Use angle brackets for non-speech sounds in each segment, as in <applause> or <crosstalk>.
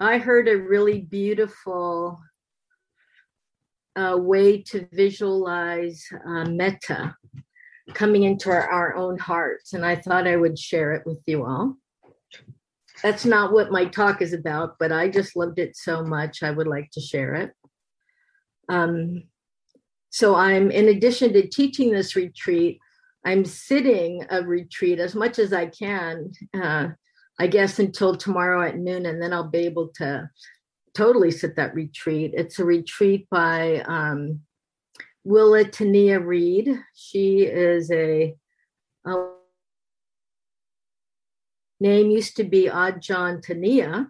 I heard a really beautiful uh, way to visualize uh, metta coming into our, our own hearts. And I thought I would share it with you all. That's not what my talk is about, but I just loved it so much. I would like to share it. Um, so I'm, in addition to teaching this retreat, I'm sitting a retreat as much as I can, uh, I guess until tomorrow at noon, and then I'll be able to totally sit that retreat. It's a retreat by um, Willa Thaniya Reed. She is a, a, name used to be Ajahn Thaniya.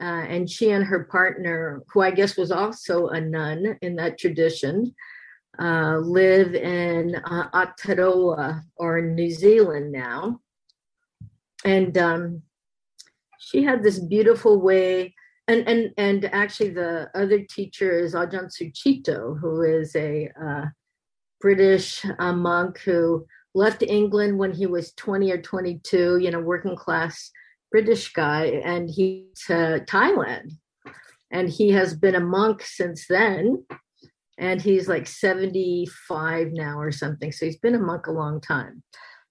Uh, and she and her partner, who I guess was also a nun in that tradition, uh, live in uh, Aotearoa or New Zealand now. And um, she had this beautiful way and and and actually the other teacher is Ajahn Sucitto, who is a uh, British uh, monk who left England when he was 20 or 22, you know, working class British guy, and he's to Thailand. And he has been a monk since then. And he's like 75 now or something. So he's been a monk a long time.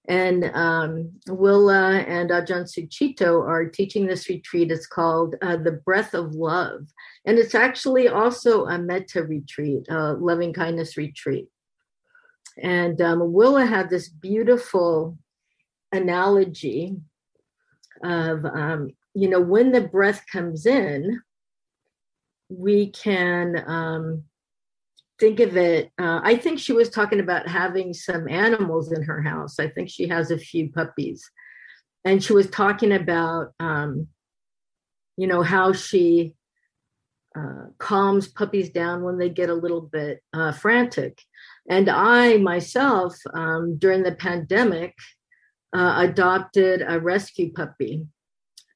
And um, Willa and Ajahn Sucitto are teaching this retreat. It's called uh, The Breath of Love. And it's actually also a metta retreat, a loving kindness retreat. And um, Willa had this beautiful analogy of, um, you know, when the breath comes in, we can um, think of it uh, i think she was talking about having some animals in her house. I think she has a few puppies. And she was talking about um, you know how she uh, calms puppies down when they get a little bit uh, frantic. And i myself um, during the pandemic uh, adopted a rescue puppy.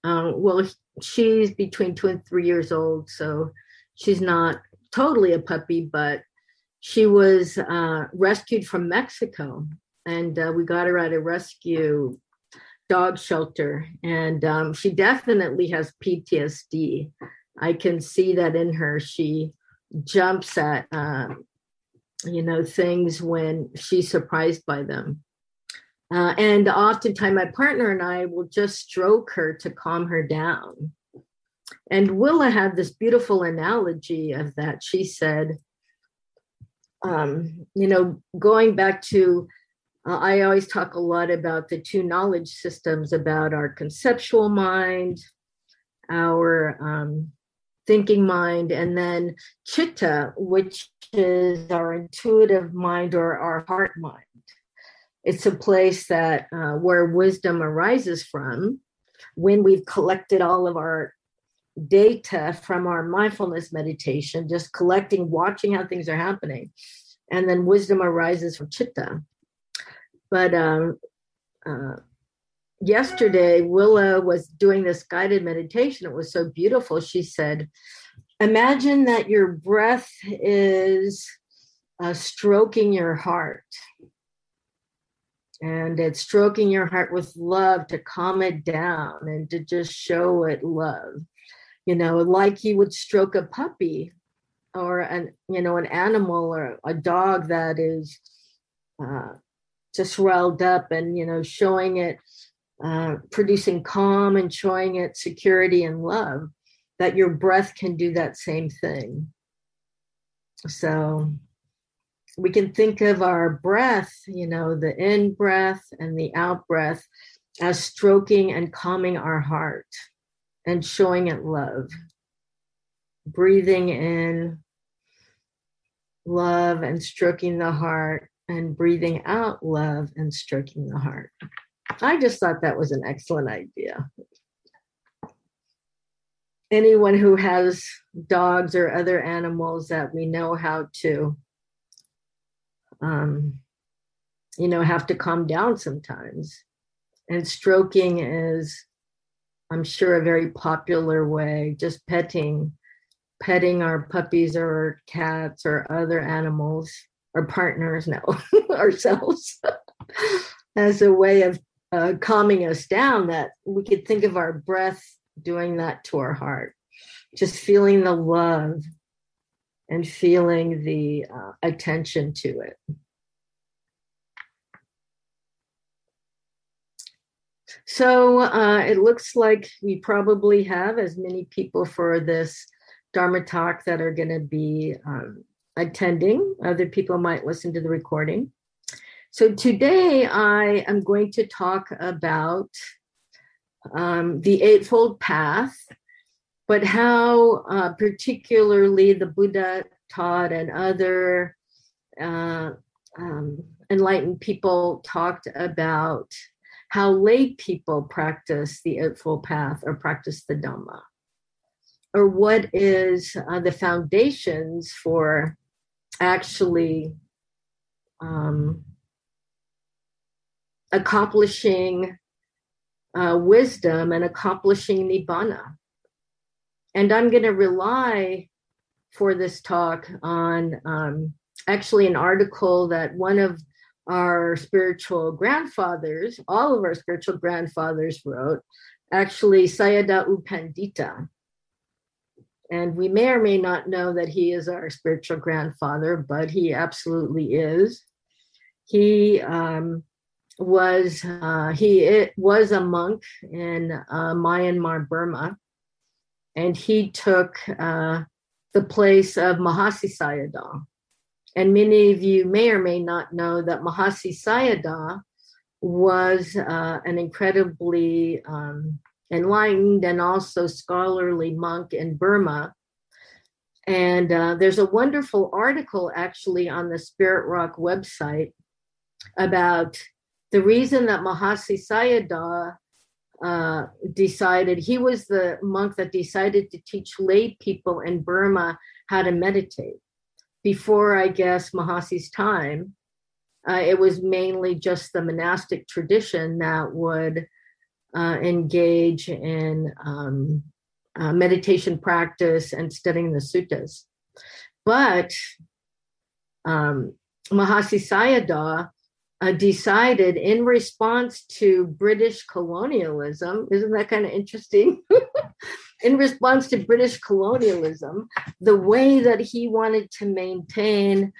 Uh, well she's between two and three years old so she's not totally a puppy, but she was uh, rescued from Mexico, and uh, we got her at a rescue dog shelter. And um, she definitely has PTSD. I can see that in her. She jumps at, uh, you know, things when she's surprised by them. Uh, and oftentimes, my partner and I will just stroke her to calm her down. And Willa had this beautiful analogy of that. She said, um, you know, going back to, uh, I always talk a lot about the two knowledge systems about our conceptual mind, our um, thinking mind, and then chitta, which is our intuitive mind or our heart mind. It's a place that uh, where wisdom arises from when we've collected all of our data from our mindfulness meditation, just collecting, watching how things are happening. And then wisdom arises from chitta. But um, uh, yesterday, Willa was doing this guided meditation. It was so beautiful. She said, Imagine that your breath is uh, stroking your heart. And it's stroking your heart with love to calm it down and to just show it love you know, like you would stroke a puppy or an you know an animal or a dog that is uh, just riled up and you know showing it uh, producing calm and showing it security and love that your breath can do that same thing. So we can think of our breath you know the in breath and the out breath as stroking and calming our heart and showing it love. Breathing in love and stroking the heart, and breathing out love and stroking the heart. I just thought that was an excellent idea. Anyone who has dogs or other animals that we know how to, um, you know, have to calm down sometimes. And stroking is I'm sure a very popular way, just petting, petting our puppies or cats or other animals or partners, no, <laughs> ourselves, <laughs> as a way of uh, calming us down. That we could think of our breath doing that to our heart. Just feeling the love and feeling the uh, attention to it. So uh, it looks like we probably have as many people for this Dharma talk that are going to be um, attending. Other people might listen to the recording. So today I am going to talk about um, the Eightfold Path, but how uh, particularly the Buddha taught and other uh, um, enlightened people talked about how lay people practice the Eightfold Path or practice the Dhamma, or what is uh, the foundations for actually um, accomplishing uh, wisdom and accomplishing nibbana. And I'm going to rely for this talk on um, actually an article that one of our spiritual grandfathers, all of our spiritual grandfathers wrote, actually Sayadaw U Pandita. And we may or may not know that he is our spiritual grandfather, but he absolutely is. He um, was uh, he it was a monk in uh, Myanmar, Burma, and he took uh, the place of Mahasi Sayadaw. And many of you may or may not know that Mahasi Sayadaw was uh, an incredibly um, enlightened and also scholarly monk in Burma. And uh, there's a wonderful article actually on the Spirit Rock website about the reason that Mahasi Sayadaw uh, decided, he was the monk that decided to teach lay people in Burma how to meditate. Before, I guess, Mahasi's time, uh, it was mainly just the monastic tradition that would uh, engage in um, uh, meditation practice and studying the suttas. But um, Mahasi Sayadaw uh, decided in response to British colonialism. Isn't that kind of interesting? <laughs> in response to British colonialism, the way that he wanted to maintain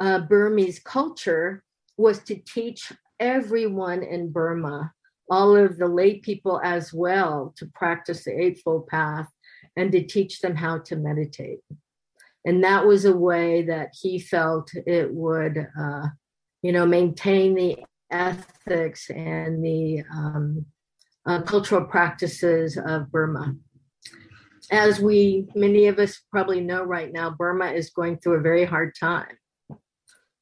uh, Burmese culture was to teach everyone in Burma, all of the lay people as well, to practice the Eightfold Path and to teach them how to meditate. And that was a way that he felt it would. Uh, you know, maintain the ethics and the um, uh, cultural practices of Burma. As we, many of us probably know right now, Burma is going through a very hard time.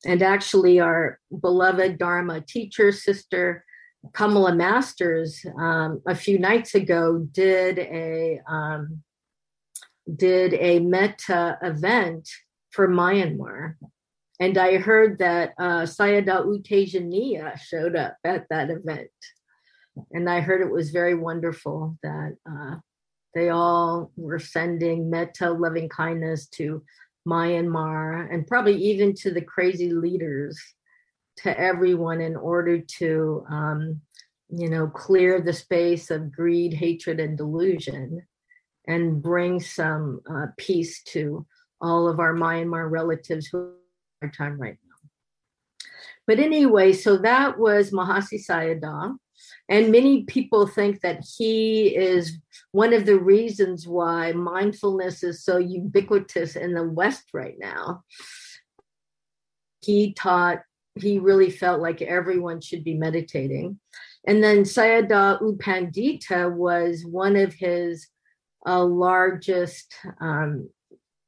And actually, our beloved Dharma teacher, sister Kamala Masters, um, a few nights ago did a um, did a metta event for Myanmar, and I heard that uh, Sayadaw U Tejaniya showed up at that event. And I heard it was very wonderful that uh, they all were sending metta, loving kindness to Myanmar and probably even to the crazy leaders, to everyone in order to, um, you know, clear the space of greed, hatred, and delusion and bring some uh, peace to all of our Myanmar relatives who are time right now. But anyway, so that was Mahasi Sayadaw. And many people think that he is one of the reasons why mindfulness is so ubiquitous in the West right now. He taught, he really felt like everyone should be meditating. And then Sayadaw U Pandita was one of his uh, largest um,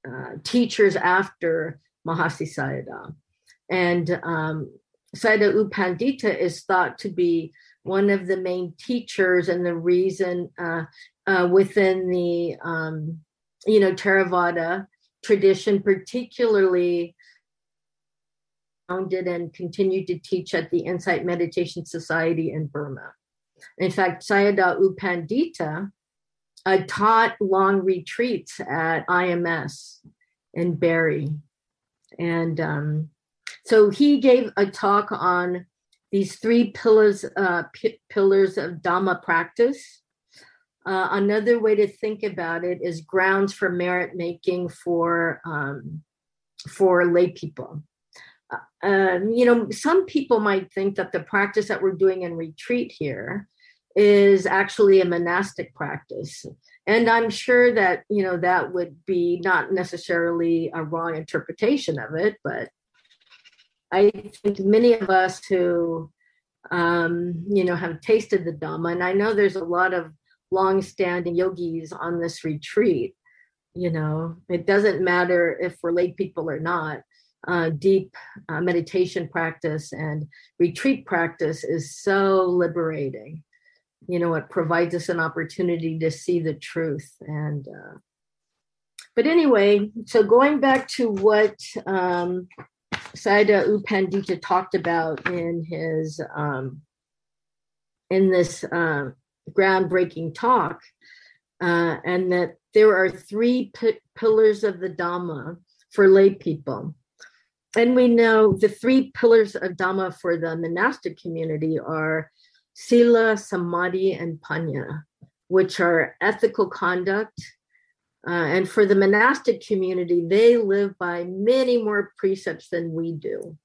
uh, teachers after Mahasi Sayadaw. And um, Sayadaw U Pandita is thought to be one of the main teachers and the reason uh, uh, within the, um, you know, Theravada tradition, particularly founded and continued to teach at the Insight Meditation Society in Burma. In fact, Sayadaw U Pandita uh, taught long retreats at IMS in Barre and um, so he gave a talk on these three pillars uh, p- pillars of Dhamma practice. Uh, another way to think about it is grounds for merit making for um, for lay people. Uh, um, you know, some people might think that the practice that we're doing in retreat here is actually a monastic practice. And I'm sure that, you know, that would be not necessarily a wrong interpretation of it, but I think many of us who, um, you know, have tasted the Dhamma, and I know there's a lot of long-standing yogis on this retreat, you know, it doesn't matter if we're lay people or not. Uh, deep uh, meditation practice and retreat practice is so liberating you know it provides us an opportunity to see the truth and uh, but anyway so going back to what um Sayadaw U Pandita talked about in his um in this uh, groundbreaking talk uh, and that there are three p- pillars of the Dhamma for lay people. And we know the three pillars of Dhamma for the monastic community are Sila, Samadhi, and Panya, which are ethical conduct. Uh, and for the monastic community, they live by many more precepts than we do.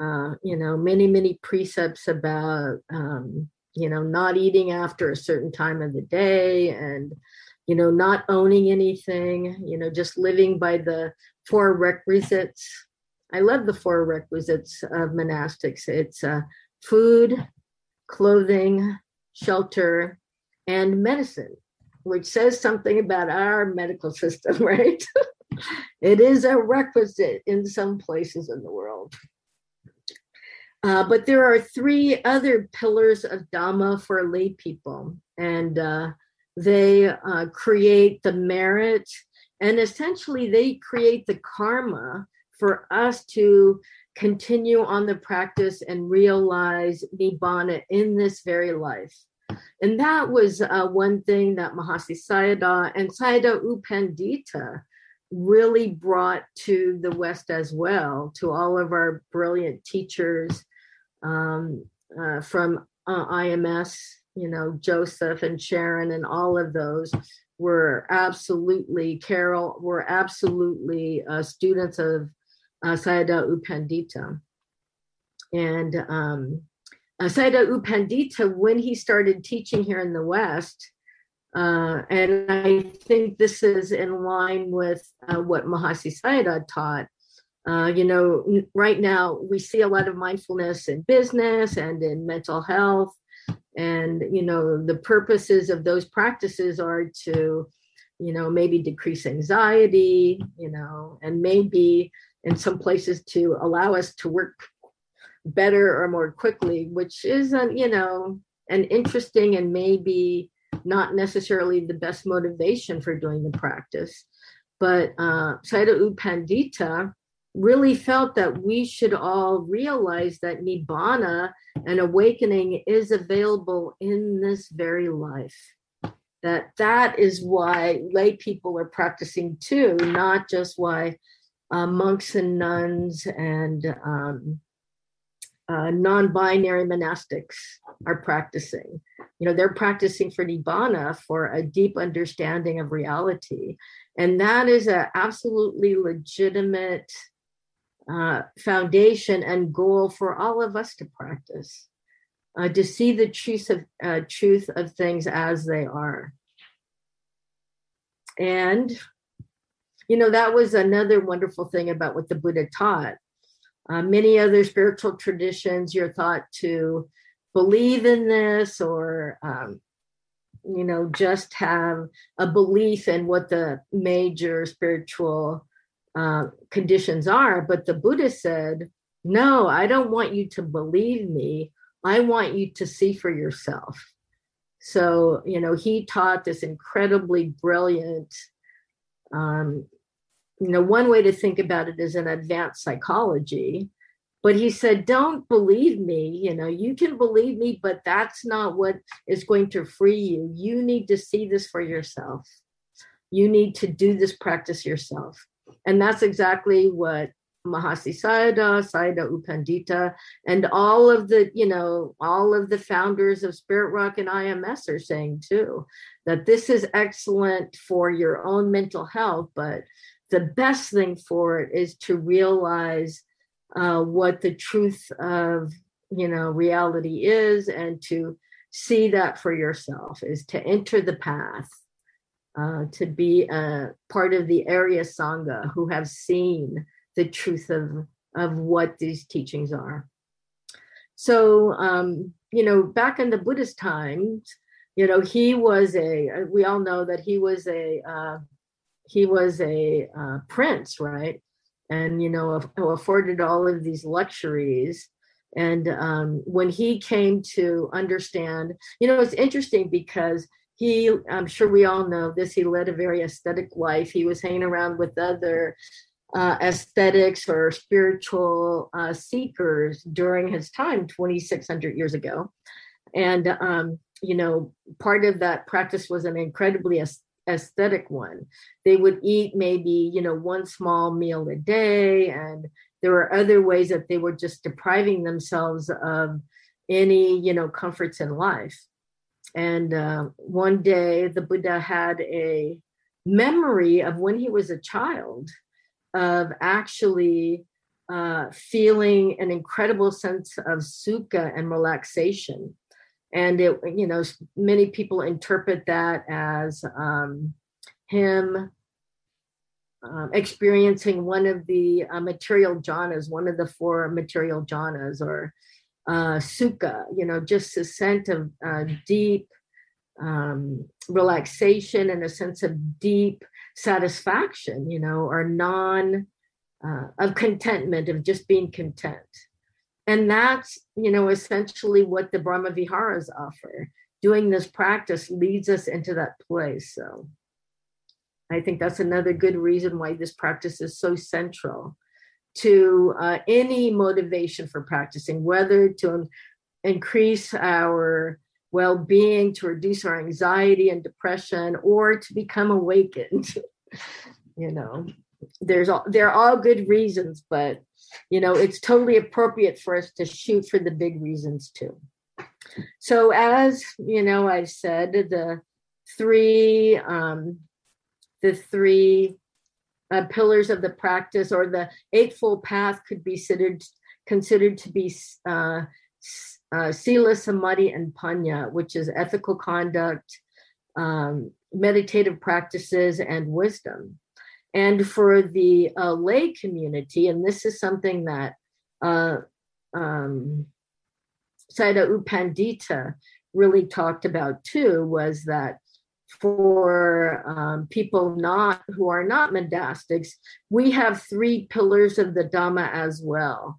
Uh, you know, many, many precepts about, um, you know, not eating after a certain time of the day and, you know, not owning anything, you know, just living by the four requisites. I love the four requisites of monastics it's uh, food, clothing, shelter, and medicine, which says something about our medical system, <laughs> right? it is a requisite in some places in the world. Uh, but there are three other pillars of Dhamma for lay people, and uh, they uh, create the merit, and essentially they create the karma for us to continue on the practice and realize nibbana in this very life. And that was uh, one thing that Mahasi Sayadaw and Sayadaw U Pandita really brought to the West as well, to all of our brilliant teachers um, uh, from uh, IMS, you know, Joseph and Sharon and all of those were absolutely, Carol, were absolutely uh, students of uh, Sayadaw U Pandita. And um, uh, Sayadaw U Pandita, when he started teaching here in the West, uh, and I think this is in line with uh, what Mahasi Sayadaw taught. Uh, you know, right now we see a lot of mindfulness in business and in mental health. And, you know, the purposes of those practices are to, you know, maybe decrease anxiety, you know, and maybe in some places to allow us to work better or more quickly, which is, a, you know, an interesting and maybe not necessarily the best motivation for doing the practice. But uh, Sayadaw U Pandita really felt that we should all realize that Nibbana and awakening is available in this very life. That that is why lay people are practicing too, not just why uh, monks and nuns and um, uh, non-binary monastics are practicing. You know, they're practicing for nibbana for a deep understanding of reality, and that is an absolutely legitimate uh, foundation and goal for all of us to practice. Uh, to see the truth of uh, truth of things as they are, and you know, that was another wonderful thing about what the Buddha taught. Uh, many other spiritual traditions, you're thought to believe in this or, um, you know, just have a belief in what the major spiritual uh, conditions are. But the Buddha said, no, I don't want you to believe me. I want you to see for yourself. So, you know, he taught this incredibly brilliant um, you know, one way to think about it is an advanced psychology. But he said, don't believe me. You know, you can believe me, but that's not what is going to free you. You need to see this for yourself. You need to do this practice yourself. And that's exactly what Mahasi Sayadaw, Sayadaw U Pandita, and all of the, you know, all of the founders of Spirit Rock and IMS are saying too. that this is excellent for your own mental health, but the best thing for it is to realize uh, what the truth of you know reality is and to see that for yourself is to enter the path uh, to be a part of the Arya Sangha who have seen the truth of, of what these teachings are. So, um, you know, back in the Buddhist times, you know, he was a, we all know that he was a, uh, he was a uh, prince, right? And, you know, who afforded all of these luxuries. And um, when he came to understand, you know, it's interesting because he i'm sure we all know this he led a very aesthetic life he was hanging around with other uh, aesthetics or spiritual uh, seekers during his time 2600 years ago and um, you know part of that practice was an incredibly aesthetic one they would eat maybe you know one small meal a day and there were other ways that they were just depriving themselves of any you know comforts in life and uh, one day the Buddha had a memory of when he was a child of actually uh, feeling an incredible sense of sukha and relaxation. And it, you know, many people interpret that as um, him um, experiencing one of the uh, material jhanas, one of the four material jhanas, or uh, sukha, you know, just a sense of uh, deep um, relaxation and a sense of deep satisfaction, you know, or non uh, of contentment, of just being content. And that's, you know, essentially what the Brahma Viharas offer. Doing this practice leads us into that place. So I think that's another good reason why this practice is so central to uh, any motivation for practicing, whether to increase our well being, to reduce our anxiety and depression, or to become awakened. <laughs> you know, there's all, there are all good reasons, but you know, it's totally appropriate for us to shoot for the big reasons too. So, as you know, I've said the three, um, the three uh, pillars of the practice or the eightfold path could be considered considered to be uh, uh, sila, samadhi, and panya, which is ethical conduct, um, meditative practices, and wisdom. And for the uh, lay community, and this is something that uh, um, Sayadaw U Pandita really talked about too, was that for um, people not who are not monastics, we have three pillars of the Dhamma as well.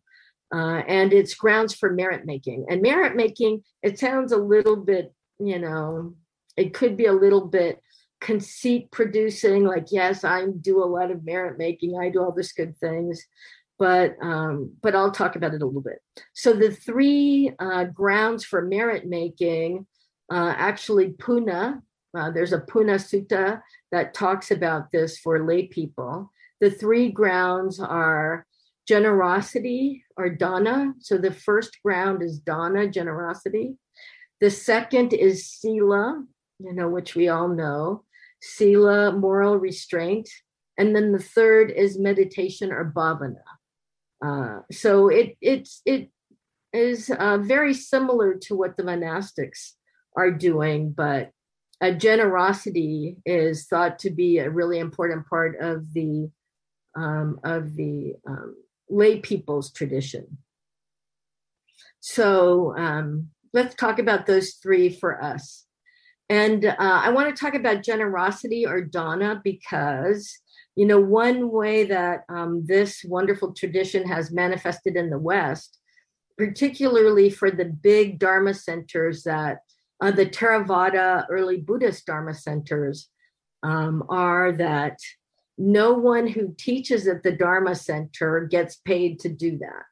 Uh, and it's grounds for merit making. And merit making, it sounds a little bit, you know, it could be a little bit conceit producing, like, yes, I do a lot of merit making, I do all this good things. But um, but I'll talk about it a little bit. So the three uh, grounds for merit making, uh, actually, Puna, uh, there's a Puna Sutta that talks about this for lay people. The three grounds are generosity or dana. So the first ground is dana, generosity. The second is sila, you know, which we all know, sila, moral restraint. And then the third is meditation or bhavana. Uh, so it it's it is uh, very similar to what the monastics are doing, but a generosity is thought to be a really important part of the um, of the um, lay people's tradition. So um, let's talk about those three for us. And uh, I want to talk about generosity or dana because, you know, one way that um, this wonderful tradition has manifested in the West, particularly for the big Dharma centers that uh, the Theravada early Buddhist Dharma centers um, are that no one who teaches at the Dharma Center gets paid to do that.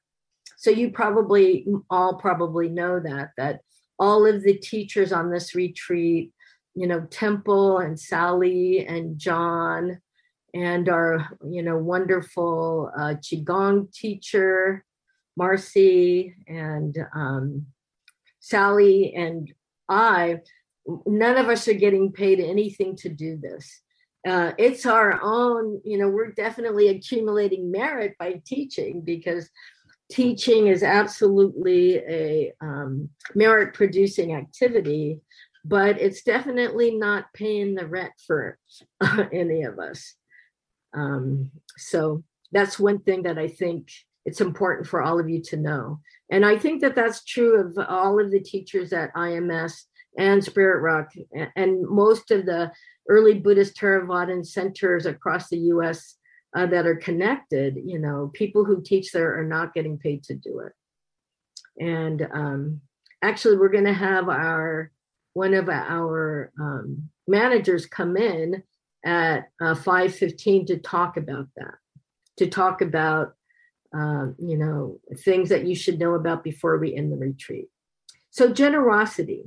So you probably all probably know that that all of the teachers on this retreat, you know, Temple and Sally and John and our, you know, wonderful uh, Qigong teacher, Marcy and um, Sally and I none of us are getting paid anything to do this. Uh, it's our own, you know, we're definitely accumulating merit by teaching because teaching is absolutely a um, merit producing activity, but it's definitely not paying the rent for uh, <laughs> any of us. Um, so that's one thing that I think it's important for all of you to know. And I think that that's true of all of the teachers at IMS and Spirit Rock and most of the early Buddhist Theravadan centers across the US uh, that are connected. You know, people who teach there are not getting paid to do it. And um, actually, we're going to have our one of our um, managers come in at uh, 5.15 to talk about that to talk about um, you know things that you should know about before we end the retreat so generosity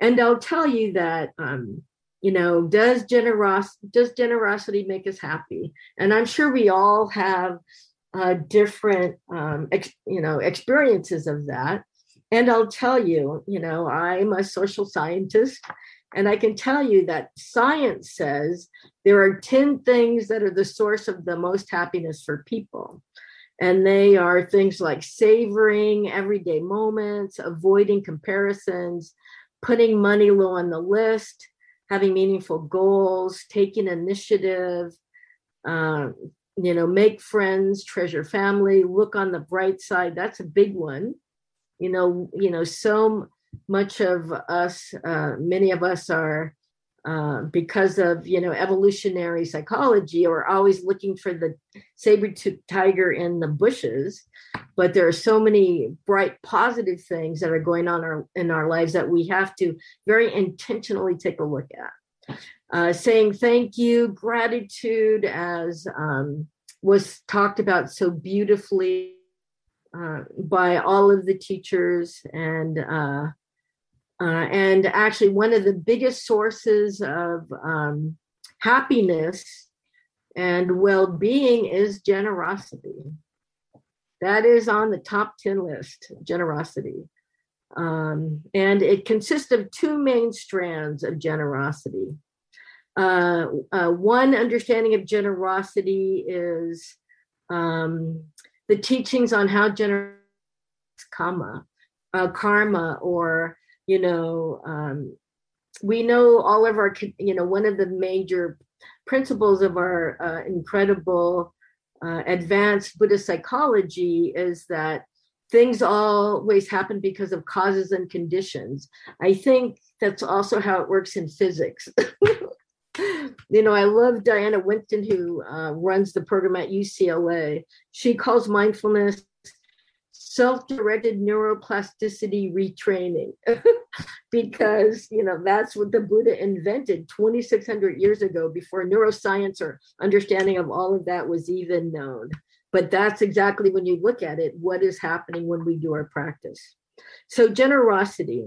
and i'll tell you that um, you know does generos does generosity make us happy and i'm sure we all have uh, different um, ex- you know experiences of that and i'll tell you you know i'm a social scientist and I can tell you that science says there are 10 things that are the source of the most happiness for people. And they are things like savoring everyday moments, avoiding comparisons, putting money low on the list, having meaningful goals, taking initiative, uh, you know, make friends, treasure family, look on the bright side. That's a big one. You know, you know, so much of us, uh, many of us are, uh, because of you know evolutionary psychology, are always looking for the saber-toothed tiger in the bushes. But there are so many bright, positive things that are going on our, in our lives that we have to very intentionally take a look at. Uh, saying thank you, gratitude, as um, was talked about so beautifully uh, by all of the teachers and uh, and actually, one of the biggest sources of um, happiness and well being is generosity. That is on the top 10 list generosity. Um, and it consists of two main strands of generosity. Uh, uh, one understanding of generosity is um, the teachings on how generous karma, uh, karma or you know um, we know all of our you know one of the major principles of our uh, incredible uh, advanced buddhist psychology is that things always happen because of causes and conditions. I think that's also how it works in physics. <laughs> You know i love diana winston who uh, runs the program at ucla she calls mindfulness self-directed neuroplasticity retraining. <laughs> Because you know that's what the buddha invented 2600 years ago before neuroscience or understanding of all of that was even known. But that's exactly when you look at it what is happening when we do our practice. So generosity.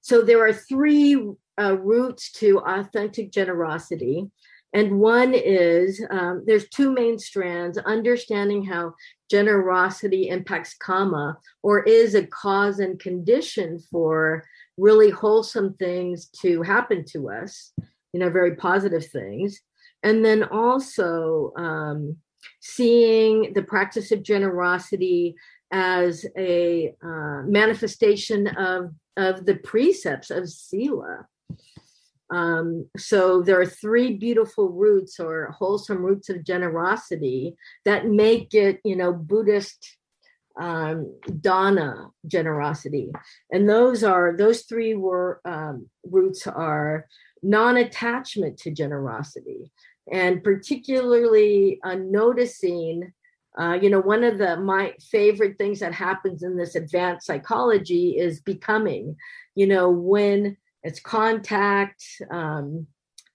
So there are three uh, routes to authentic generosity and one is um, there's two main strands understanding how generosity impacts karma or is a cause and condition for really wholesome things to happen to us, you know, very positive things. And then also um, seeing the practice of generosity as a uh, manifestation of, of the precepts of Sila um, so there are three beautiful roots or wholesome roots of generosity that make it, you know, Buddhist um, dana generosity, and those are those three were um, roots are non-attachment to generosity, and particularly uh, noticing. Uh, you know, one of the my favorite things that happens in this advanced psychology is becoming. You know, when it's contact um,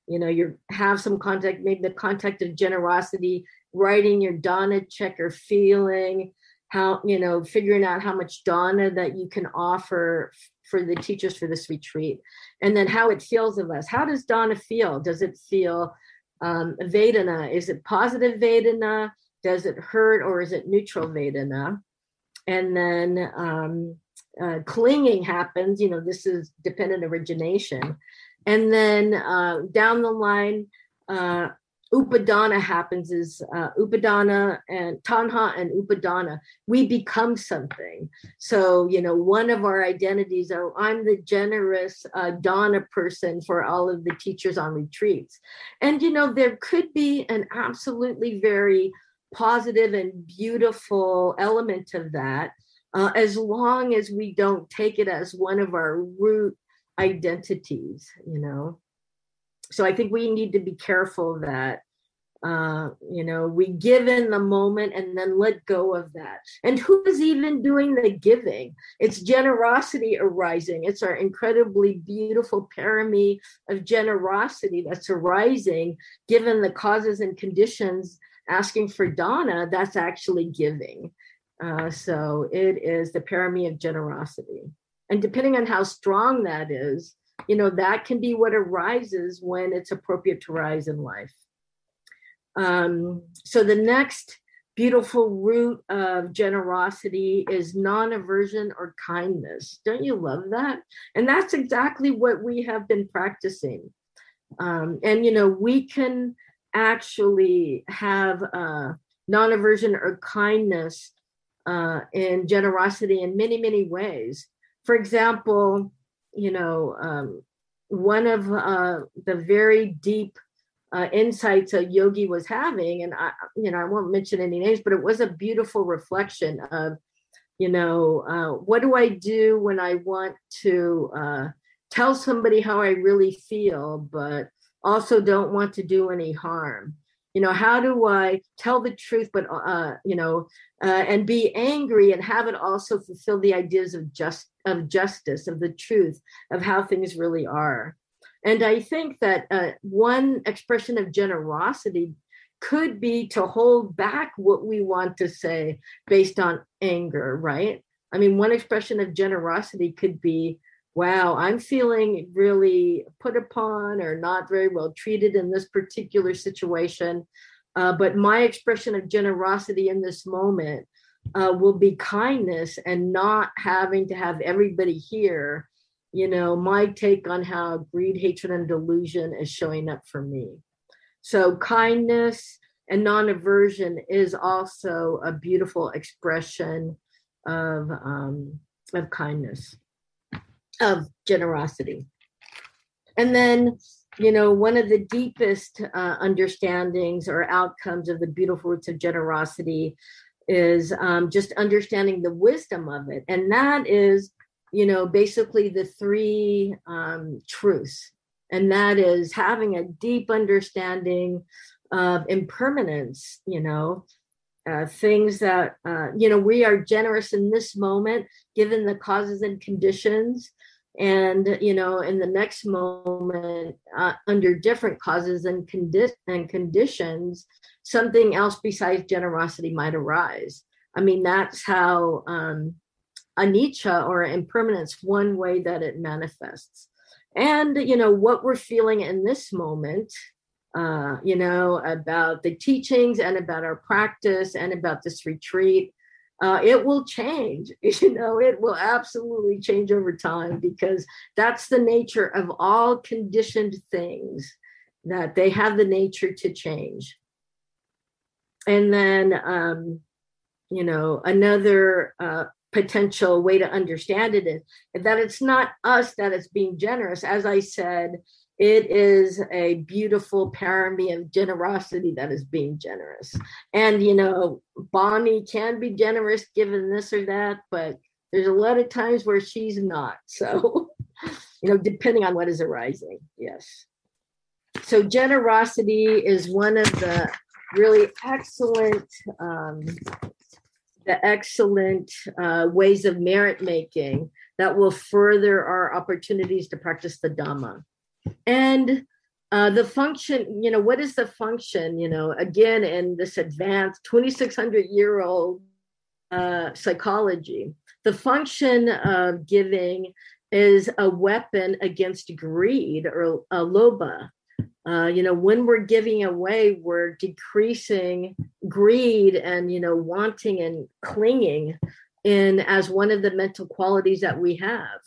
you know you have some contact maybe the contact of generosity writing your dana checker feeling how you know figuring out how much dana that you can offer for the teachers for this retreat. And then how it feels of us. How does dana feel? Does it feel um, vedana? Is it positive vedana? Does it hurt or is it neutral vedana? And then um, uh, clinging happens. You know, this is dependent origination. And then uh, down the line, uh, upadana happens is uh, upadana and tanha and upadana we become something so you know one of our identities oh i'm the generous uh, person for all of the teachers on retreats and you know there could be an absolutely very positive and beautiful element of that uh, as long as we don't take it as one of our root identities you know? So I think we need to be careful that uh, you know we give in the moment and then let go of that. And who is even doing the giving? It's generosity arising. It's our incredibly beautiful parami of generosity that's arising given the causes and conditions asking for dana that's actually giving uh, so it is the parami of generosity. And depending on how strong that is you know that can be what arises when it's appropriate to rise in life. Um, so the next beautiful root of generosity is non-aversion or kindness. Don't you love that? And that's exactly what we have been practicing. Um, and you know we can actually have uh, non-aversion or kindness uh, and generosity in many many ways for example you know, um, one of uh, the very deep uh, insights a yogi was having, and I, you know, I won't mention any names, but it was a beautiful reflection of, you know, uh, what do I do when I want to uh, tell somebody how I really feel, but also don't want to do any harm? You know how do i tell the truth but uh, you know uh, and be angry and have it also fulfill the ideas of just of justice of the truth of how things really are. And i think that uh, one expression of generosity could be to hold back what we want to say based on anger right? I mean one expression of generosity could be wow, I'm feeling really put upon or not very well treated in this particular situation. Uh, but my expression of generosity in this moment uh, will be kindness and not having to have everybody hear, you know, my take on how greed, hatred, and delusion is showing up for me. So, kindness and non aversion is also a beautiful expression of, um, of kindness of generosity. And then, you know, one of the deepest uh, understandings or outcomes of the beautiful roots of generosity is um, just understanding the wisdom of it. And that is, you know, basically the three um, truths. And that is having a deep understanding of impermanence, you know, uh, things that, uh, you know, we are generous in this moment, given the causes and conditions and you know in the next moment uh, under different causes and, condi- and conditions something else besides generosity might arise. I mean that's how um, anicca or impermanence one way that it manifests. And you know what we're feeling in this moment uh, you know about the teachings and about our practice and about this retreat uh, it will change. <laughs> You know, it will absolutely change over time because that's the nature of all conditioned things that they have the nature to change. And then, um, you know, another uh, potential way to understand it is that it's not us that is being generous. As I said, it is a beautiful parami of generosity that is being generous. And, you know, Bonnie can be generous given this or that, but there's a lot of times where she's not. So, <laughs> you know, depending on what is arising. Yes. So, generosity is one of the really excellent. Um, the excellent uh, ways of merit making that will further our opportunities to practice the Dhamma and uh, the function you know what is the function you know again in this advanced 2600 year old uh, psychology? The function of giving is a weapon against greed or a lobha uh, you know when we're giving away we're decreasing greed and you know wanting and clinging in as one of the mental qualities that we have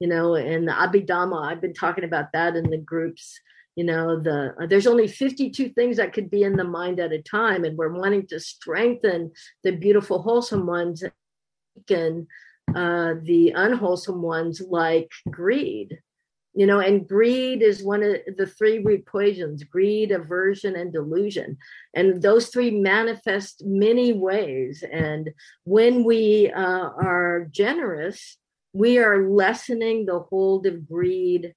you know and the abhidhamma i've been talking about that in the groups you know the uh, there's only 52 things that could be in the mind at a time and we're wanting to strengthen the beautiful wholesome ones and uh, the unwholesome ones like greed you know and greed is one of the three root poisons greed aversion and delusion and those three manifest many ways and when we uh, are generous we are lessening the hold of greed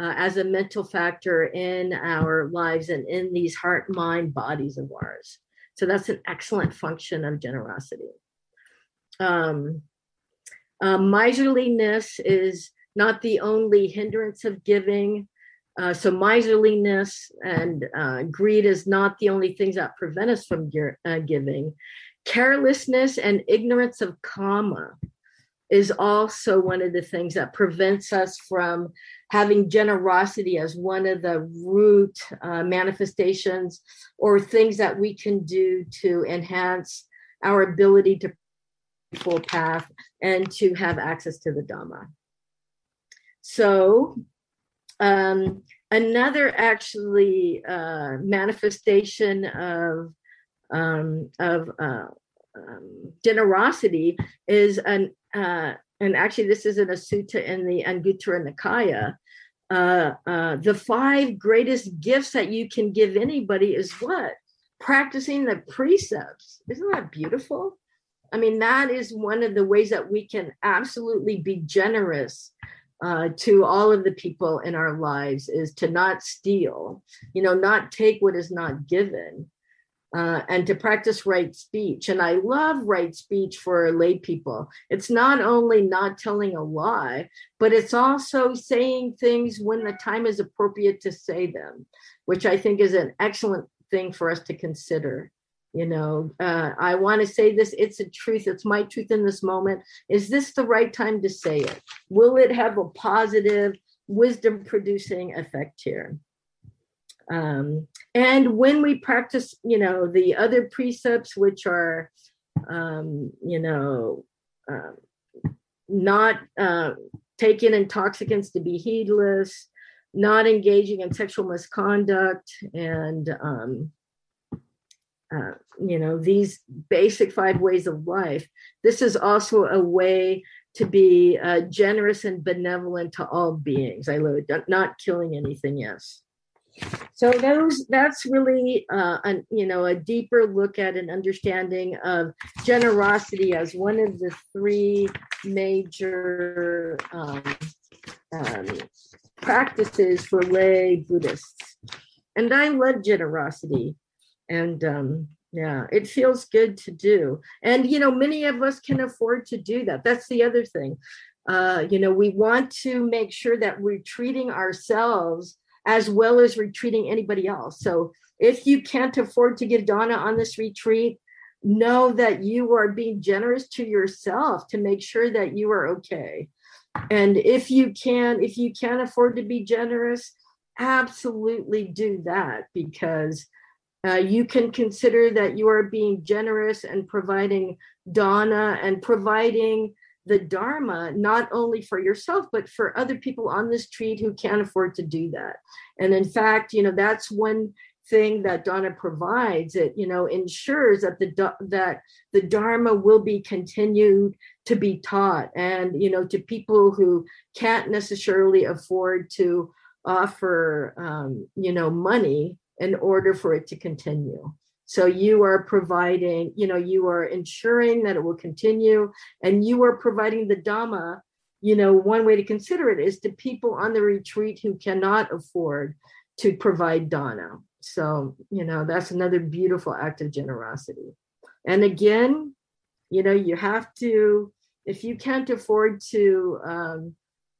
uh, as a mental factor in our lives and in these heart mind bodies of ours so that's an excellent function of generosity um, uh, miserliness is not the only hindrance of giving. Uh, so miserliness and uh, greed is not the only things that prevent us from uh, giving. Carelessness and ignorance of karma is also one of the things that prevents us from having generosity as one of the root uh, manifestations or things that we can do to enhance our ability to full path and to have access to the Dhamma. So, um, another actually uh, manifestation of um, of uh, um, generosity is an uh, and actually this is in a sutta in the Anguttara Nikaya. Uh, uh, the five greatest gifts that you can give anybody is what practicing the precepts. Isn't that beautiful? I mean, that is one of the ways that we can absolutely be generous uh, to all of the people in our lives is to not steal, you know, not take what is not given, uh, and to practice right speech. And I love right speech for lay people. It's not only not telling a lie, but it's also saying things when the time is appropriate to say them, which I think is an excellent thing for us to consider you know uh, i want to say this it's a truth it's my truth in this moment is this the right time to say it will it have a positive wisdom producing effect here um, and when we practice you know the other precepts which are um, you know uh, not uh, taking intoxicants to be heedless not engaging in sexual misconduct and um, uh, you know these basic five ways of life this is also a way to be uh, generous and benevolent to all beings. I love not killing anything yes so those that's really uh, an, you know a deeper look at an understanding of generosity as one of the three major um, um, practices for lay buddhists. And i love generosity. And um, yeah it feels good to do. And you know many of us can afford to do that. That's the other thing. Uh, you know we want to make sure that we're treating ourselves as well as we're anybody else. So if you can't afford to give Dana on this retreat know that you are being generous to yourself to make sure that you are okay. And if you can if you can't afford to be generous absolutely do that because uh, you can consider that you are being generous and providing Dana and providing the dharma not only for yourself but for other people on the street who can't afford to do that and in fact you know that's one thing that Dana provides it you know ensures that the that the dharma will be continued to be taught and you know to people who can't necessarily afford to offer um, you know money in order for it to continue. So you are providing, you know, you are ensuring that it will continue and you are providing the Dhamma. You know, one way to consider it is to people on the retreat who cannot afford to provide Dana. So, you know, that's another beautiful act of generosity. And again, you know, you have to, if you can't afford to um,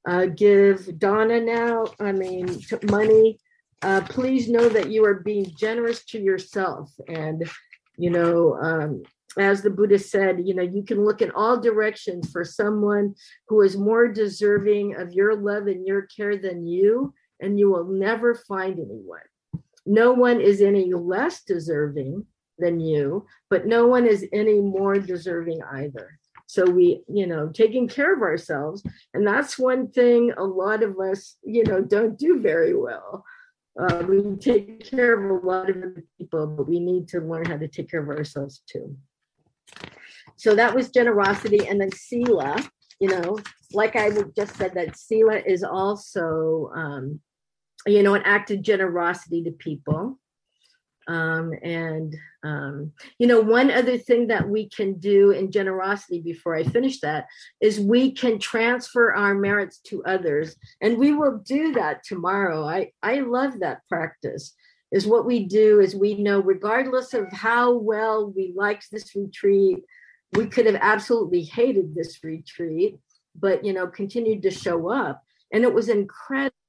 uh, give Dana now, I mean, money, uh, please know that you are being generous to yourself. And, you know, um, as the Buddha said, you know, you can look in all directions for someone who is more deserving of your love and your care than you, and you will never find anyone. No one is any less deserving than you, but no one is any more deserving either. So we, you know, taking care of ourselves. And that's one thing a lot of us, you know, don't do very well. Uh, we take care of a lot of people, but we need to learn how to take care of ourselves too. So that was generosity. And then Sila, you know, like I just said, that Sila is also, um, you know, an act of generosity to people. Um, and, um, you know, one other thing that we can do in generosity before I finish that is we can transfer our merits to others. And we will do that tomorrow. I, I love that practice. Is what we do is we know, regardless of how well we liked this retreat, we could have absolutely hated this retreat, but, you know, continued to show up. And it was incredible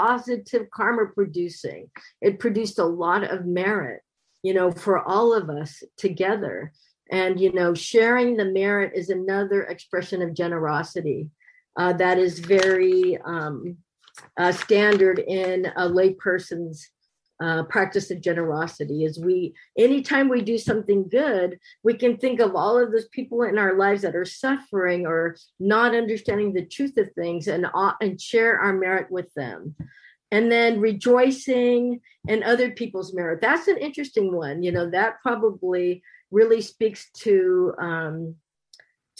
positive karma producing. It produced a lot of merit, you know, for all of us together. And, you know, sharing the merit is another expression of generosity uh, that is very um, uh, standard in a layperson's uh, practice of generosity is we anytime we do something good we can think of all of those people in our lives that are suffering or not understanding the truth of things and uh, and share our merit with them. And then rejoicing in other people's merit. That's an interesting one you know that probably really speaks to um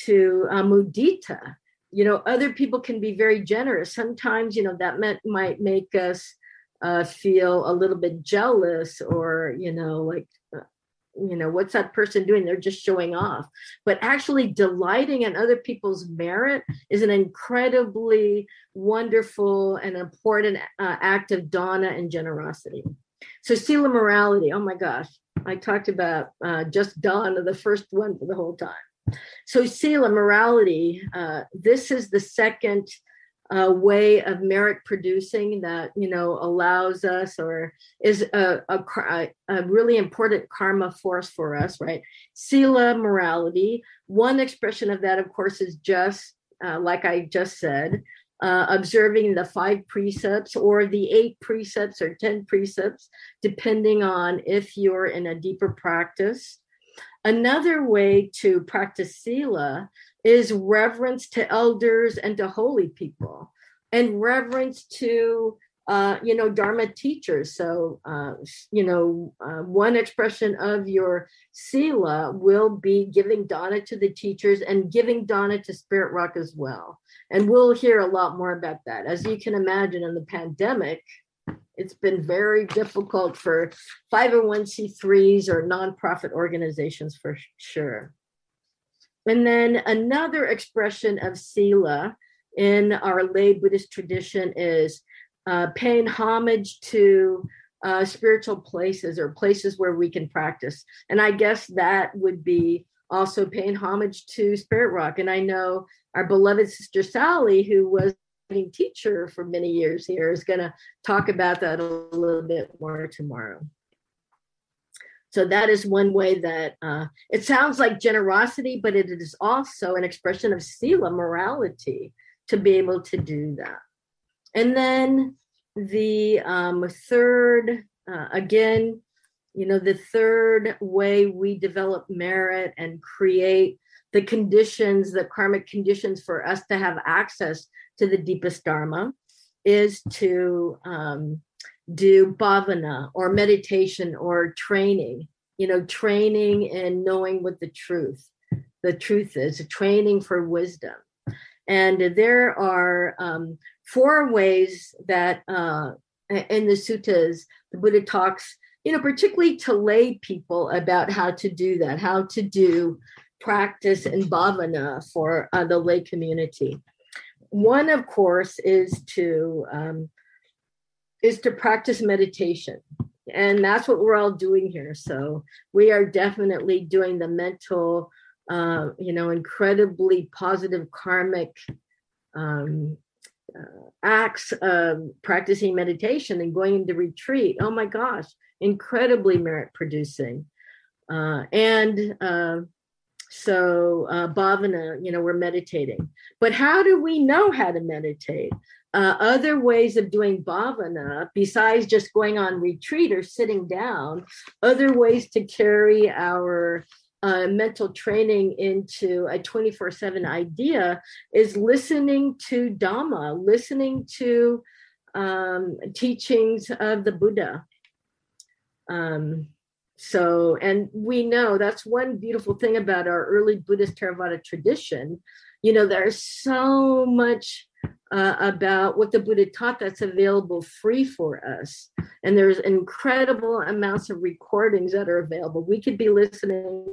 to uh, mudita. You know other people can be very generous. Sometimes you know that meant, might make us uh, feel a little bit jealous or you know like uh, you know what's that person doing? They're just showing off. But actually delighting in other people's merit is an incredibly wonderful and important uh, act of dana and generosity. So sila morality oh my gosh i talked about uh, just dana the first one for the whole time. So sila morality uh, this is the second a way of merit producing that you know allows us or is a, a, a, really important karma force for us right? Sila morality. One expression of that of course is just uh, like i just said uh, observing the five precepts or the eight precepts or ten precepts depending on if you're in a deeper practice. Another way to practice sila is reverence to elders and to holy people and reverence to uh, you know dharma teachers. So uh, you know uh, one expression of your sila will be giving dana to the teachers and giving dana to spirit rock as well. And we'll hear a lot more about that. As you can imagine in the pandemic it's been very difficult for 501c3s or nonprofit organizations for sure and then another expression of Sila in our lay Buddhist tradition is uh, paying homage to uh, spiritual places or places where we can practice. And I guess that would be also paying homage to Spirit Rock. And I know our beloved sister Sally, who was teacher for many years here, is going to talk about that a little bit more tomorrow. So that is one way that uh, it sounds like generosity, but it is also an expression of sila morality to be able to do that. And then the um, third, uh, again, you know, the third way we develop merit and create the conditions, the karmic conditions for us to have access to the deepest dharma is to um, do bhavana or meditation or training, you know, training and knowing what the truth, the truth is, training for wisdom. And there are um, four ways that uh, in the suttas, the Buddha talks, you know, particularly to lay people about how to do that, how to do practice and bhavana for uh, the lay community. One, of course, is to um, is to practice meditation, and that's what we're all doing here. So we are definitely doing the mental uh, you know, incredibly positive karmic um, uh, acts of practicing meditation and going into retreat. Oh my gosh, incredibly merit producing. Uh, and uh, so, uh, bhavana, you know, we're meditating. But how do we know how to meditate? Uh, other ways of doing bhavana, besides just going on retreat or sitting down, other ways to carry our uh, mental training into a 24 7 idea is listening to Dhamma, listening to um, teachings of the Buddha. Um, so, and we know that's one beautiful thing about our early Buddhist Theravada tradition. You know, there's so much uh, about what the Buddha taught that's available free for us. And there's incredible amounts of recordings that are available. We could be listening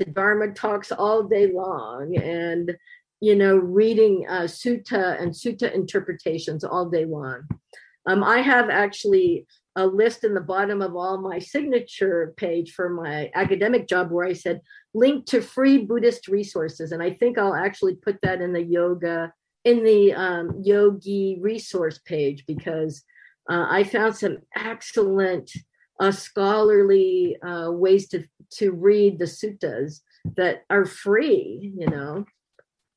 to Dharma talks all day long and, you know, reading uh, sutta and sutta interpretations all day long. Um, I have actually a list in the bottom of all my signature page for my academic job where I said link to free Buddhist resources. And I think I'll actually put that in the yoga in the um, yogi resource page because uh, I found some excellent uh, scholarly uh, ways to to read the suttas that are free, you know,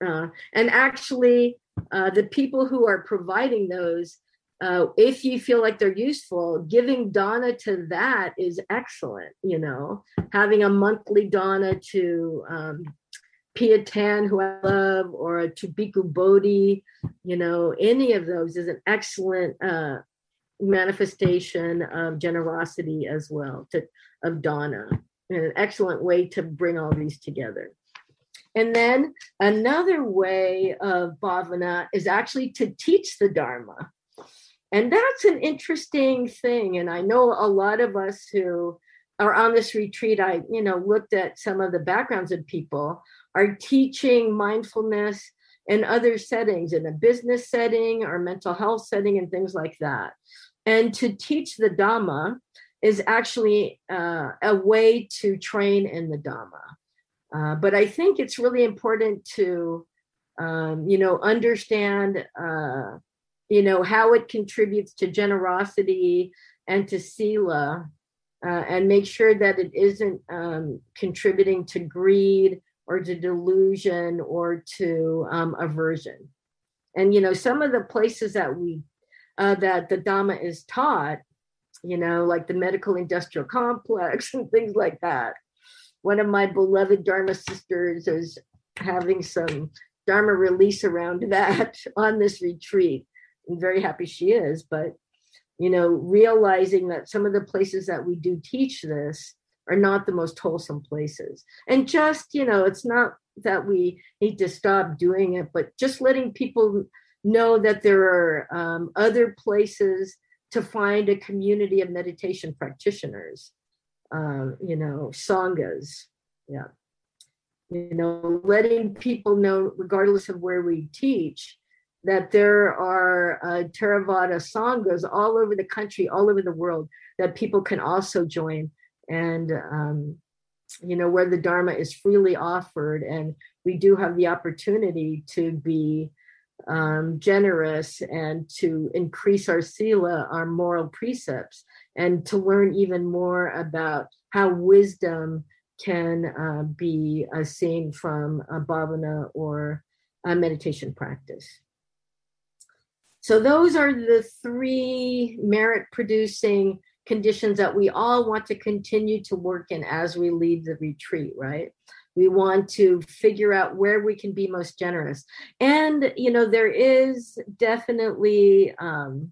uh, and actually uh, the people who are providing those. Uh, if you feel like they're useful, giving dana to that is excellent. You know, having a monthly dana to um, Piya Tan, who I love, or to Bhikkhu Bodhi, you know, any of those is an excellent uh, manifestation of generosity as well, to, of Dana, and an excellent way to bring all these together. And then another way of bhavana is actually to teach the Dharma. And that's an interesting thing. And I know a lot of us who are on this retreat, I, you know, looked at some of the backgrounds of people are teaching mindfulness in other settings, in a business setting or mental health setting, and things like that. And to teach the Dhamma is actually uh, a way to train in the Dhamma. Uh, but I think it's really important to, um, you know, understand, uh, you know, how it contributes to generosity and to sila, uh, and make sure that it isn't um, contributing to greed or to delusion or to um, aversion. And you know, some of the places that we uh, that the Dhamma is taught, you know, like the medical industrial complex <laughs> and things like that. One of my beloved Dharma sisters is having some Dharma release around <laughs> that on this retreat. I'm very happy she is, but you know, realizing that some of the places that we do teach this are not the most wholesome places. And just, you know, it's not that we need to stop doing it, but just letting people know that there are um, other places to find a community of meditation practitioners, um, you know, sanghas. Yeah. You know, letting people know, regardless of where we teach, that there are uh, Theravada sanghas all over the country, all over the world that people can also join and um, you know where the dharma is freely offered and we do have the opportunity to be um, generous and to increase our sila our moral precepts and to learn even more about how wisdom can uh, be uh, seen from a bhavana or a meditation practice. So those are the three merit producing conditions that we all want to continue to work in as we leave the retreat, right? We want to figure out where we can be most generous. And, you know, there is definitely, um,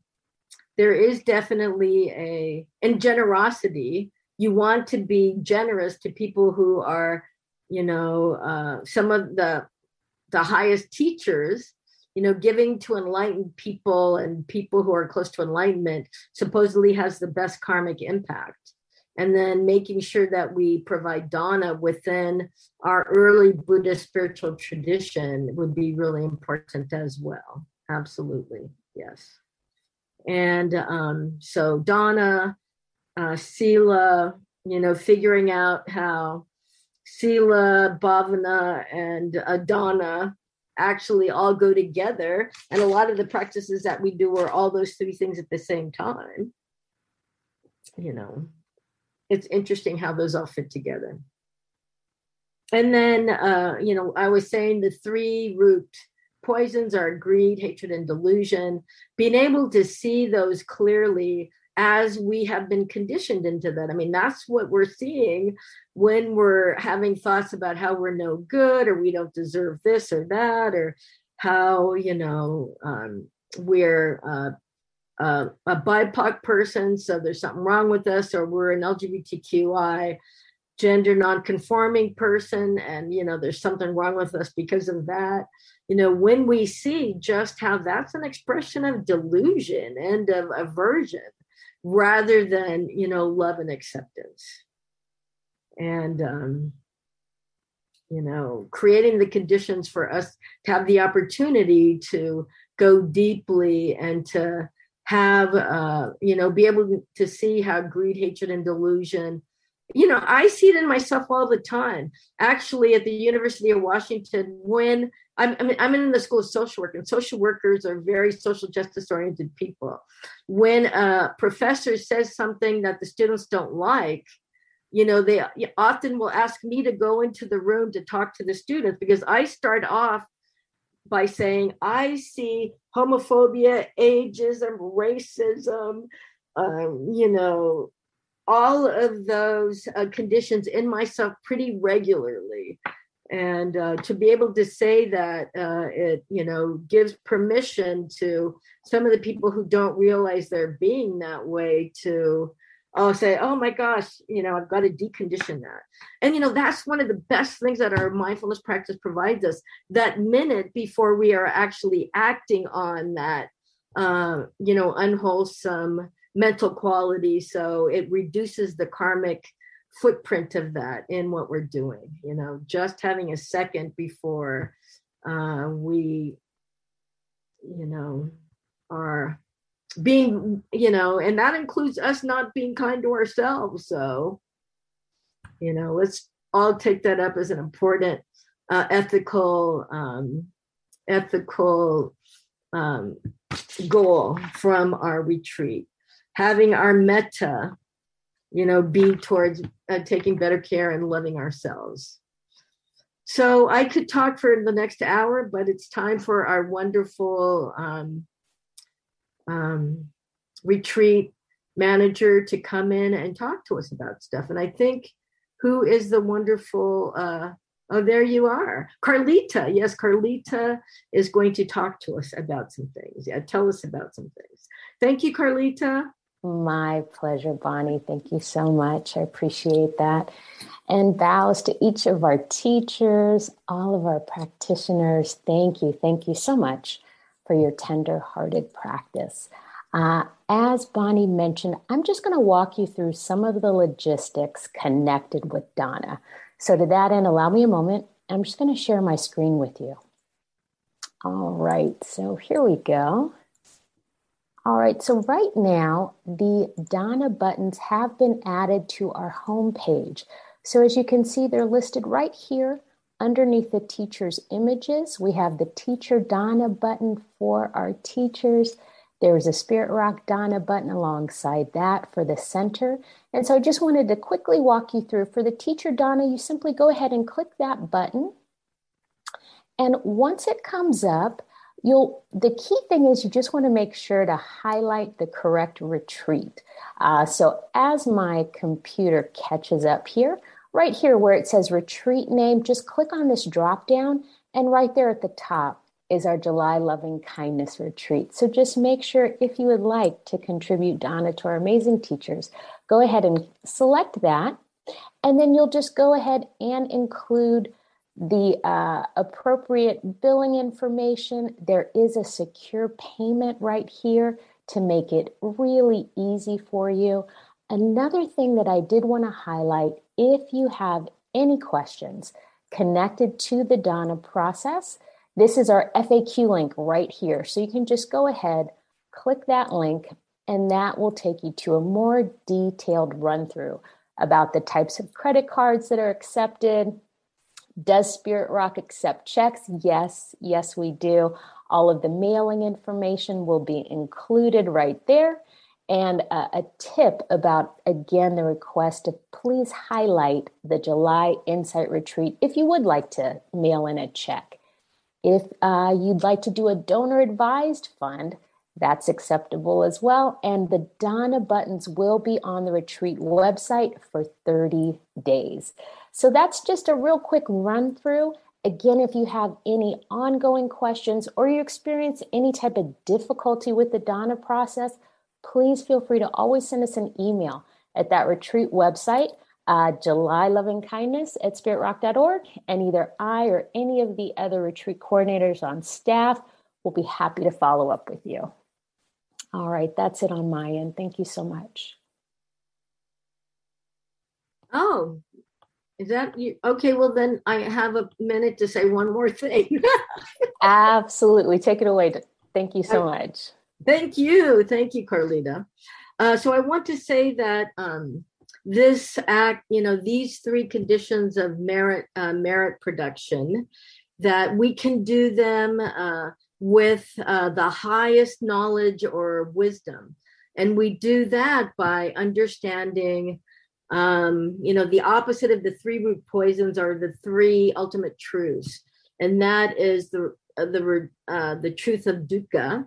there is definitely a, in generosity, you want to be generous to people who are, you know, uh, some of the, the highest teachers you know, giving to enlightened people and people who are close to enlightenment supposedly has the best karmic impact. And then making sure that we provide dana within our early Buddhist spiritual tradition would be really important as well. Absolutely, yes. And um, so dana, uh, sila, you know, figuring out how sila, bhavana, and adana actually all go together. And a lot of the practices that we do are all those three things at the same time. You know, it's interesting how those all fit together. And then, uh, you know, I was saying the three root poisons are greed, hatred, and delusion. Being able to see those clearly as we have been conditioned into that. I mean, that's what we're seeing when we're having thoughts about how we're no good or we don't deserve this or that or how, you know, um, we're uh, uh, a BIPOC person, so there's something wrong with us, or we're an LGBTQI gender nonconforming person and you know there's something wrong with us because of that you know when we see just how that's an expression of delusion and of aversion rather than you know love and acceptance and um you know creating the conditions for us to have the opportunity to go deeply and to have uh you know be able to see how greed hatred and delusion you know, I see it in myself all the time. Actually, at the University of Washington, when I'm, I'm in the school of social work, and social workers are very social justice oriented people. When a professor says something that the students don't like, you know, they often will ask me to go into the room to talk to the students because I start off by saying, I see homophobia, ageism, racism, um, you know, all of those uh, conditions in myself pretty regularly and uh, to be able to say that uh, it you know gives permission to some of the people who don't realize they're being that way to oh say oh my gosh you know i've got to decondition that. And you know that's one of the best things that our mindfulness practice provides us that minute before we are actually acting on that uh, you know unwholesome mental quality. So it reduces the karmic footprint of that in what we're doing you know just having a second before uh, we you know are being you know and that includes us not being kind to ourselves so you know let's all take that up as an important uh, ethical um, ethical um, goal from our retreat. Having our metta, you know, be towards uh, taking better care and loving ourselves. So I could talk for the next hour, but it's time for our wonderful um, um, retreat manager to come in and talk to us about stuff. And I think who is the wonderful uh, Oh, there you are. Carlita. Yes, Carlita is going to talk to us about some things. Yeah, tell us about some things. Thank you, Carlita. My pleasure, Bonnie. Thank you so much. I appreciate that. And bows to each of our teachers, all of our practitioners. Thank you. Thank you so much for your tender hearted practice. Uh, as Bonnie mentioned, I'm just going to walk you through some of the logistics connected with Dana. So, to that end, allow me a moment. I'm just going to share my screen with you. All right, so here we go. All right, so right now, the Dana buttons have been added to our home page. So as you can see, they're listed right here underneath the teacher's images. We have the Teacher Dana button for our teachers. There's a Spirit Rock Dana button alongside that for the center. And so I just wanted to quickly walk you through. For the Teacher Dana, you simply go ahead and click that button. And once it comes up, you'll the key thing is you just want to make sure to highlight the correct retreat. Uh, so as my computer catches up here right here where it says retreat name just click on this drop down and right there at the top is our july loving kindness retreat. So just make sure if you would like to contribute dana to our amazing teachers go ahead and select that and then you'll just go ahead and include the uh, appropriate billing information. There is a secure payment right here to make it really easy for you. Another thing that I did want to highlight if you have any questions connected to the Dana process, this is our FAQ link right here. So you can just go ahead, click that link, and that will take you to a more detailed run through about the types of credit cards that are accepted, does Spirit Rock accept checks? Yes, yes, we do. All of the mailing information will be included right there. And a, a tip about, again, the request to please highlight the July Insight Retreat if you would like to mail in a check. If uh, you'd like to do a donor advised fund, that's acceptable as well. And the Dana buttons will be on the retreat website for 30 days. So that's just a real quick run through. Again, if you have any ongoing questions or you experience any type of difficulty with the Dana process, please feel free to always send us an email at that retreat website, uh, July Loving Kindness at spiritrock.org. And either I or any of the other retreat coordinators on staff will be happy to follow up with you. All right, that's it on my end. Thank you so much. Oh, is that you? Okay, well, then I have a minute to say one more thing. <laughs> Absolutely. Take it away. Thank you so much. Thank you. Thank you, Carlita. Uh, so I want to say that um, this act, you know, these three conditions of merit, uh, merit production, that we can do them uh, with uh, the highest knowledge or wisdom. And we do that by understanding, um, you know, the opposite of the three root poisons are the three ultimate truths. And that is the, uh, the, uh, the truth of dukkha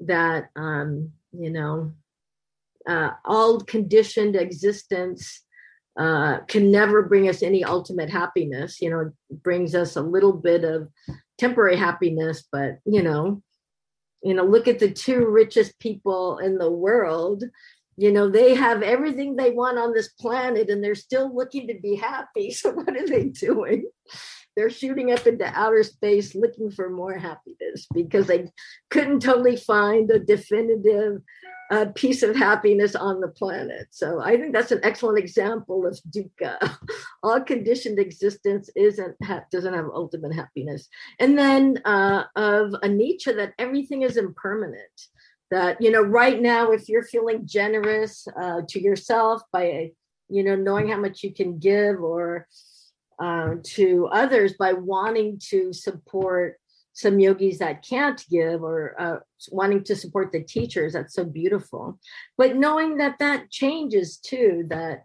that, um, you know, uh, all conditioned existence uh, can never bring us any ultimate happiness. You know, it brings us a little bit of temporary happiness, but you know, you know, look at the two richest people in the world. You know, they have everything they want on this planet and they're still looking to be happy. <laughs> So what are they doing? They're shooting up into outer space looking for more happiness because they couldn't totally find a definitive a piece of happiness on the planet. So I think that's an excellent example of dukkha. <laughs> All conditioned existence isn't ha- doesn't have ultimate happiness. And then uh, of anicca that everything is impermanent. That you know, right now, if you're feeling generous uh, to yourself by you know knowing how much you can give, or uh, to others by wanting to support some yogis that can't give or uh, wanting to support the teachers that's so beautiful. But knowing that that changes too that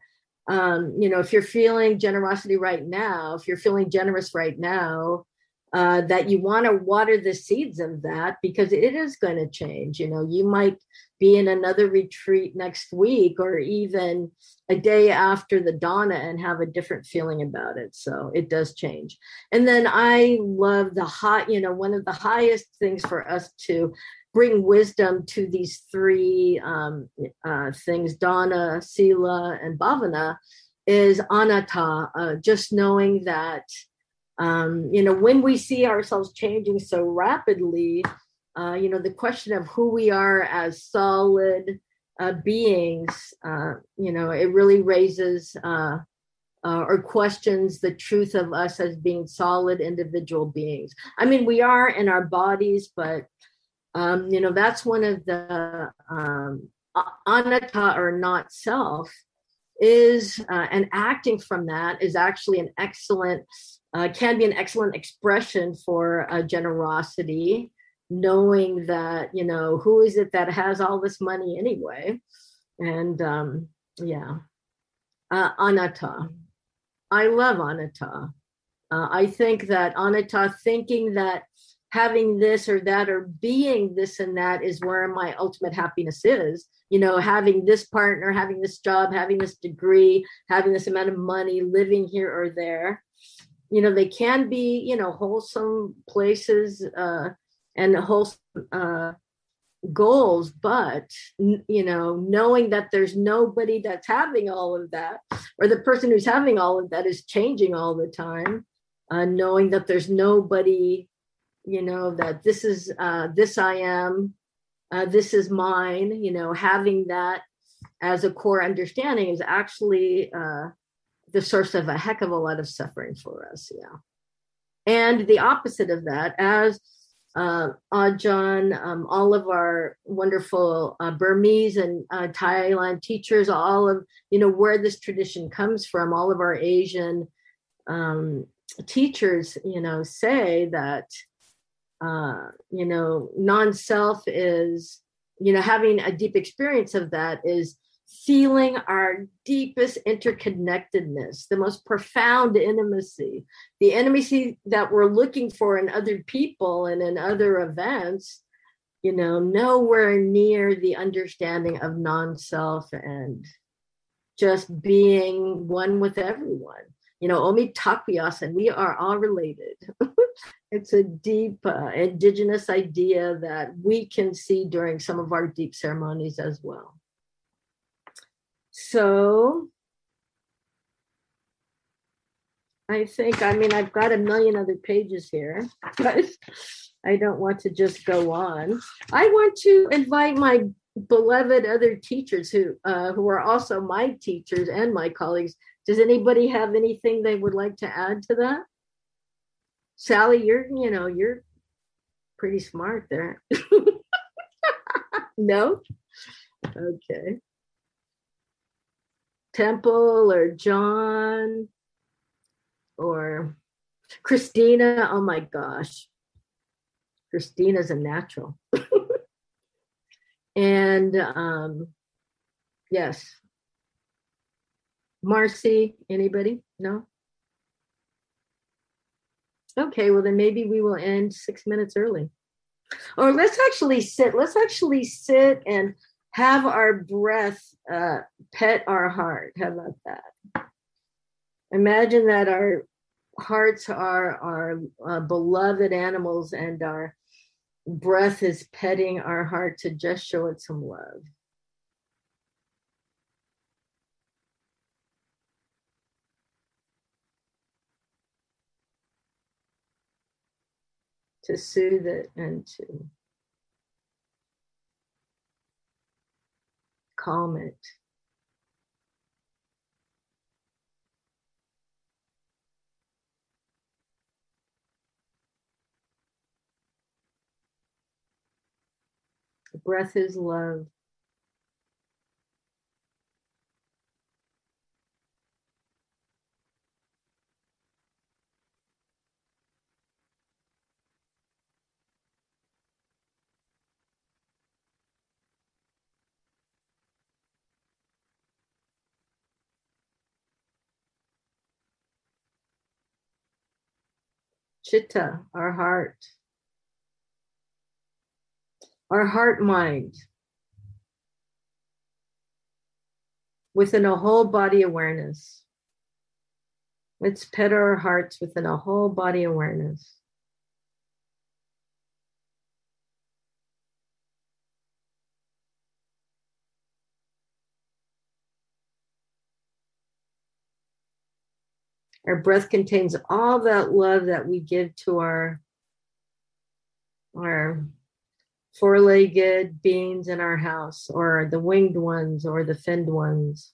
um, you know if you're feeling generosity right now if you're feeling generous right now uh, that you want to water the seeds of that because it is going to change. You know, you might be in another retreat next week or even a day after the Dana and have a different feeling about it. So it does change. And then I love the hot, you know, one of the highest things for us to bring wisdom to these three um, uh, things Dana, Sila, and Bhavana is anatta, uh, just knowing that um, you know, when we see ourselves changing so rapidly, uh, you know, the question of who we are as solid uh, beings, uh, you know, it really raises uh, uh, or questions the truth of us as being solid individual beings. I mean, we are in our bodies, but, um, you know, that's one of the um, anatta or not self is, uh, and acting from that is actually an excellent uh, can be an excellent expression for uh, generosity, knowing that, you know, who is it that has all this money anyway? And um, yeah, uh, anatta. I love anatta. Uh, I think that anatta, thinking that having this or that or being this and that is where my ultimate happiness is you know having this partner having this job having this degree having this amount of money living here or there you know they can be you know wholesome places uh, and wholesome uh, goals but you know knowing that there's nobody that's having all of that or the person who's having all of that is changing all the time uh, knowing that there's nobody you know that this is uh, this i am uh, this is mine you know having that as a core understanding is actually uh, the source of a heck of a lot of suffering for us. Yeah. And the opposite of that, as uh, Ajahn, um, all of our wonderful uh, Burmese and uh, Thailand teachers, all of, you know, where this tradition comes from, all of our Asian um, teachers, you know, say that, uh, you know, non self is, you know, having a deep experience of that is feeling our deepest interconnectedness, the most profound intimacy, the intimacy that we're looking for in other people and in other events, you know, nowhere near the understanding of non self and just being one with everyone. You know, Mitakuye Oyasin, we are all related. <laughs> it's a deep uh, indigenous idea that we can see during some of our deep ceremonies as well. So I think, I mean, I've got a million other pages here, <laughs> but I don't want to just go on. I want to invite my beloved other teachers who uh, who are also my teachers and my colleagues. Does anybody have anything they would like to add to that? Sally, you're you know you're pretty smart there. <laughs> no, okay. Temple or John or Christina. Oh my gosh, Christina's a natural. <laughs> and um, yes, Marcy, anybody? No? Okay, well, then maybe we will end six minutes early. Or let's actually sit. Let's actually sit and have our breath uh, pet our heart. How about that? Imagine that our hearts are our uh, beloved animals and our breath is petting our heart to just show it some love. To soothe it and to it. breath is love. Chitta, our heart our heart mind within a whole body awareness. Let's pet our hearts within a whole body awareness. Our breath contains all that love that we give to our, our four legged beings in our house, or the winged ones, or the finned ones.